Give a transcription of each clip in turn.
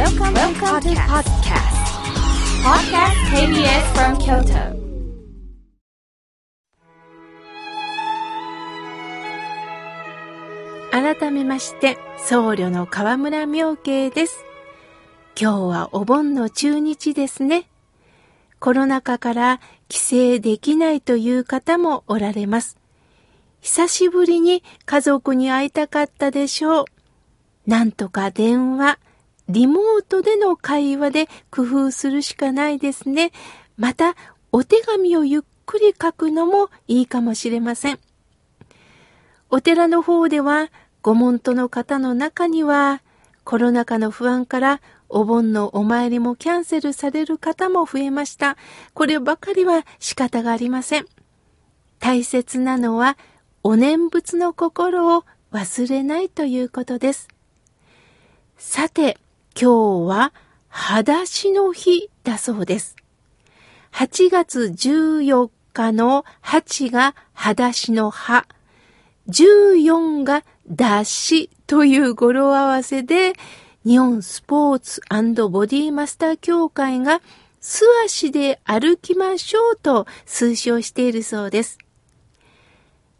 Welcome, Welcome to podcast. Podcast KBS from Kyoto. 改めまして、僧侶の河村明慶です。今日はお盆の中日ですね。コロナ禍から帰省できないという方もおられます。久しぶりに家族に会いたかったでしょう。なんとか電話、リモートでの会話で工夫するしかないですね。また、お手紙をゆっくり書くのもいいかもしれません。お寺の方では、ご門徒の方の中には、コロナ禍の不安からお盆のお参りもキャンセルされる方も増えました。こればかりは仕方がありません。大切なのは、お念仏の心を忘れないということです。さて、今日は、裸足の日だそうです。8月14日の8が裸足の葉。14が脱しという語呂合わせで、日本スポーツボディマスター協会が素足で歩きましょうと推奨しているそうです。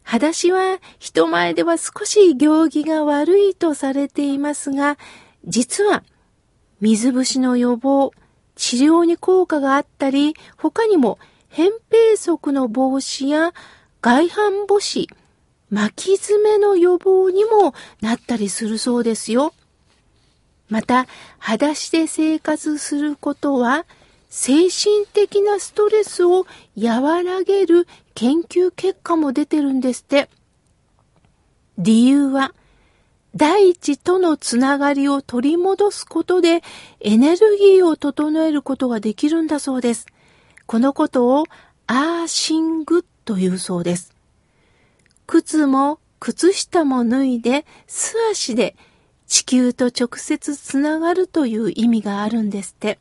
裸足は人前では少し行儀が悪いとされていますが、実は水虫の予防、治療に効果があったり、他にも扁平足の防止や外反母趾、巻き爪の予防にもなったりするそうですよ。また、裸足で生活することは、精神的なストレスを和らげる研究結果も出てるんですって。理由は、大地とのつながりを取り戻すことでエネルギーを整えることができるんだそうです。このことをアーシングというそうです。靴も靴下も脱いで素足で地球と直接つながるという意味があるんですって。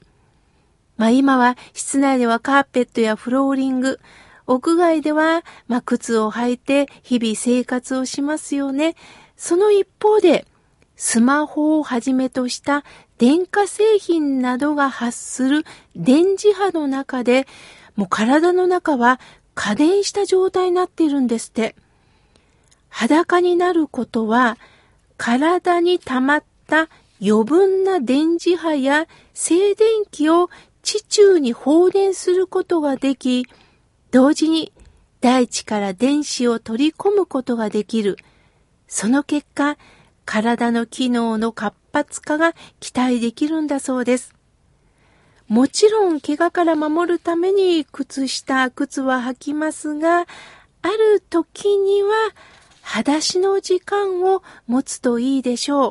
まあ今は室内ではカーペットやフローリング、屋外では、まあ、靴を履いて日々生活をしますよね。その一方で、スマホをはじめとした電化製品などが発する電磁波の中で、もう体の中は過電した状態になっているんですって。裸になることは、体に溜まった余分な電磁波や静電気を地中に放電することができ、同時に大地から電子を取り込むことができる。その結果、体の機能の活発化が期待できるんだそうです。もちろん怪我から守るために靴下、靴は履きますが、ある時には裸足の時間を持つといいでしょう。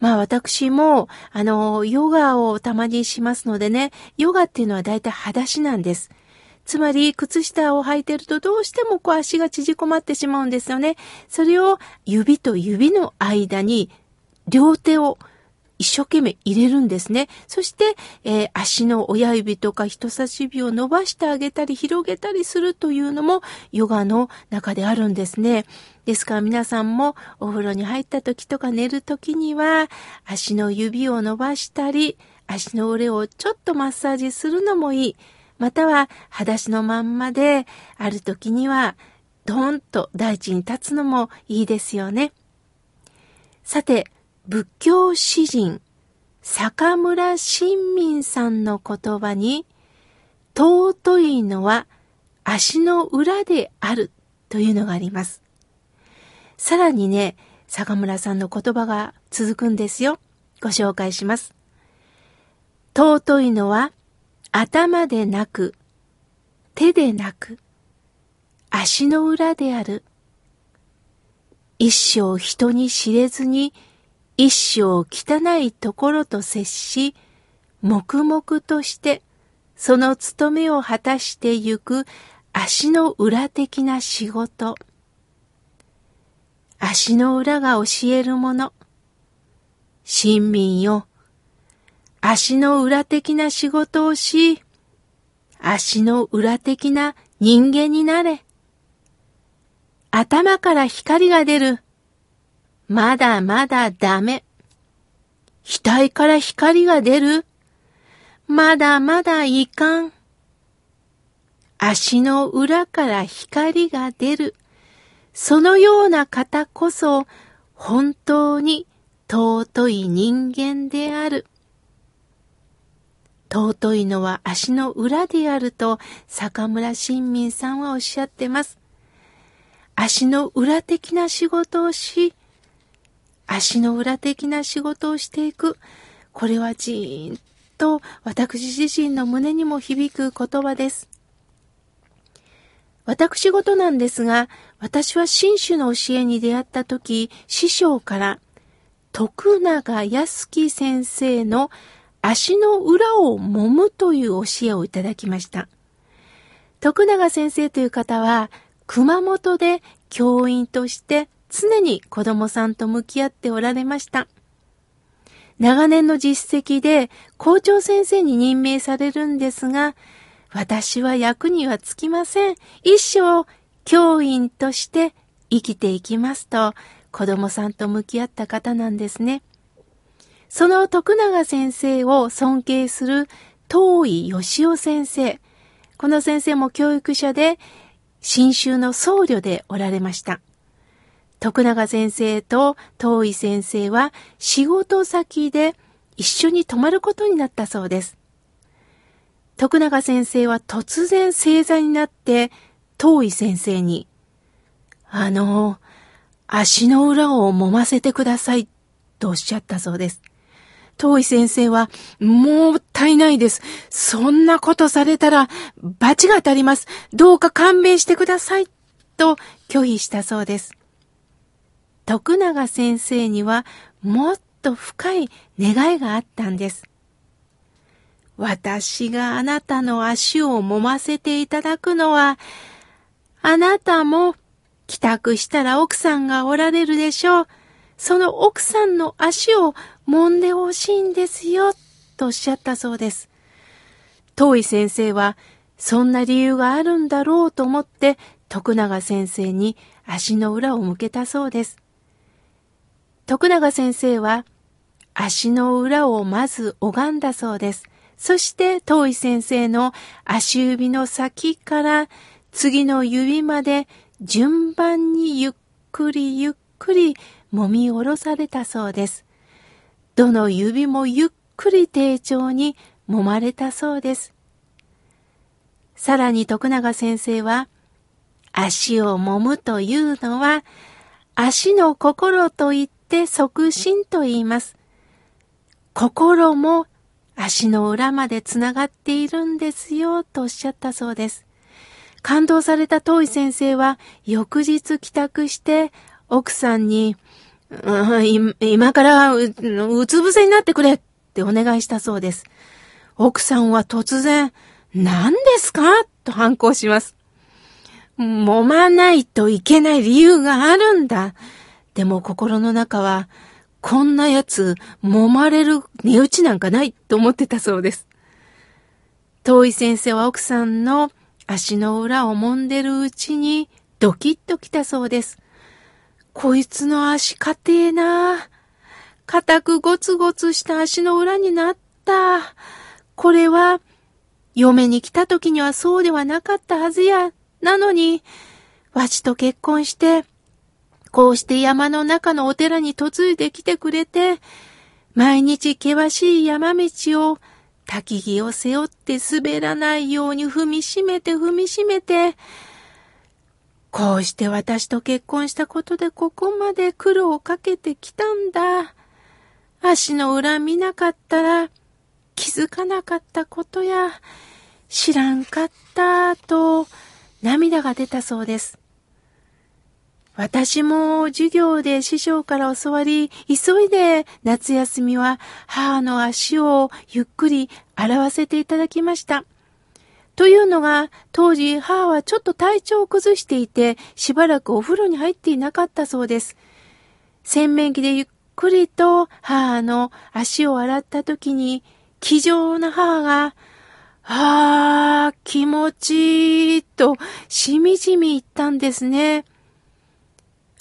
まあ私も、あの、ヨガをたまにしますのでね、ヨガっていうのはだいたい裸足なんです。つまり、靴下を履いてるとどうしてもこう足が縮こまってしまうんですよね。それを指と指の間に両手を一生懸命入れるんですね。そして、えー、足の親指とか人差し指を伸ばしてあげたり広げたりするというのもヨガの中であるんですね。ですから皆さんもお風呂に入った時とか寝る時には足の指を伸ばしたり足の裏をちょっとマッサージするのもいい。または、裸足のまんまで、ある時には、ドーンと大地に立つのもいいですよね。さて、仏教詩人、坂村新民さんの言葉に、尊いのは足の裏であるというのがあります。さらにね、坂村さんの言葉が続くんですよ。ご紹介します。尊いのは頭でなく、手でなく、足の裏である。一生人に知れずに、一生汚いところと接し、黙々として、その務めを果たしてゆく足の裏的な仕事。足の裏が教えるもの。親民よ。足の裏的な仕事をし、足の裏的な人間になれ。頭から光が出る。まだまだダメ。額から光が出る。まだまだいかん。足の裏から光が出る。そのような方こそ本当に尊い人間である。尊いのは足の裏であると坂村新民さんはおっしゃってます。足の裏的な仕事をし、足の裏的な仕事をしていく。これはじーんと私自身の胸にも響く言葉です。私事なんですが、私は新種の教えに出会った時、師匠から徳永康樹先生の足の裏を揉むという教えをいただきました。徳永先生という方は、熊本で教員として常に子供さんと向き合っておられました。長年の実績で校長先生に任命されるんですが、私は役にはつきません。一生教員として生きていきますと子供さんと向き合った方なんですね。その徳永先生を尊敬する東井義雄先生。この先生も教育者で、新州の僧侶でおられました。徳永先生と東井先生は仕事先で一緒に泊まることになったそうです。徳永先生は突然正座になって東井先生に、あの、足の裏を揉ませてくださいとおっしゃったそうです。東井先生は、もったいないです。そんなことされたら、罰が当たります。どうか勘弁してください。と拒否したそうです。徳永先生には、もっと深い願いがあったんです。私があなたの足を揉ませていただくのは、あなたも帰宅したら奥さんがおられるでしょう。その奥さんの足を揉んでほしいんですよ、とおっしゃったそうです。遠い先生は、そんな理由があるんだろうと思って、徳永先生に足の裏を向けたそうです。徳永先生は、足の裏をまず拝んだそうです。そして遠い先生の足指の先から次の指まで順番にゆっくりゆっくり揉み下ろされたそうです。どの指もゆっくり丁重に揉まれたそうです。さらに徳永先生は、足を揉むというのは、足の心と言って促進と言います。心も足の裏までつながっているんですよ、とおっしゃったそうです。感動された遠い先生は、翌日帰宅して、奥さんに、うん今からう、うつ伏せになってくれってお願いしたそうです。奥さんは突然、何ですかと反抗します。揉まないといけない理由があるんだ。でも心の中は、こんなやつ、揉まれる値打ちなんかないと思ってたそうです。遠い先生は奥さんの足の裏を揉んでるうちにドキッときたそうです。こいつの足硬えな。硬くゴツゴツした足の裏になった。これは、嫁に来た時にはそうではなかったはずや。なのに、わしと結婚して、こうして山の中のお寺に嫁いできてくれて、毎日険しい山道を、焚き木を背負って滑らないように踏みしめて踏みしめて、こうして私と結婚したことでここまで苦労をかけてきたんだ。足の裏見なかったら気づかなかったことや知らんかったと涙が出たそうです。私も授業で師匠から教わり、急いで夏休みは母の足をゆっくり洗わせていただきました。というのが、当時母はちょっと体調を崩していて、しばらくお風呂に入っていなかったそうです。洗面器でゆっくりと母の足を洗った時に、気丈な母が、ああ、気持ちいいと、しみじみ言ったんですね。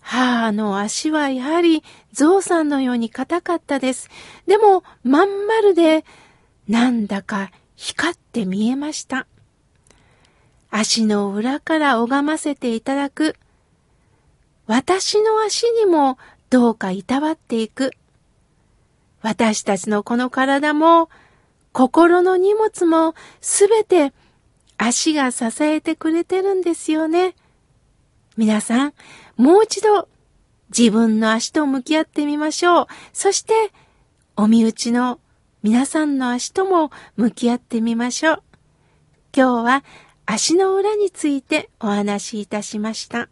母の足はやはりゾウさんのように硬かったです。でも、まん丸で、なんだか光って見えました。足の裏から拝ませていただく。私の足にもどうかいたわっていく。私たちのこの体も、心の荷物もすべて足が支えてくれてるんですよね。皆さん、もう一度自分の足と向き合ってみましょう。そして、お身内の皆さんの足とも向き合ってみましょう。今日は足の裏についてお話しいたしました。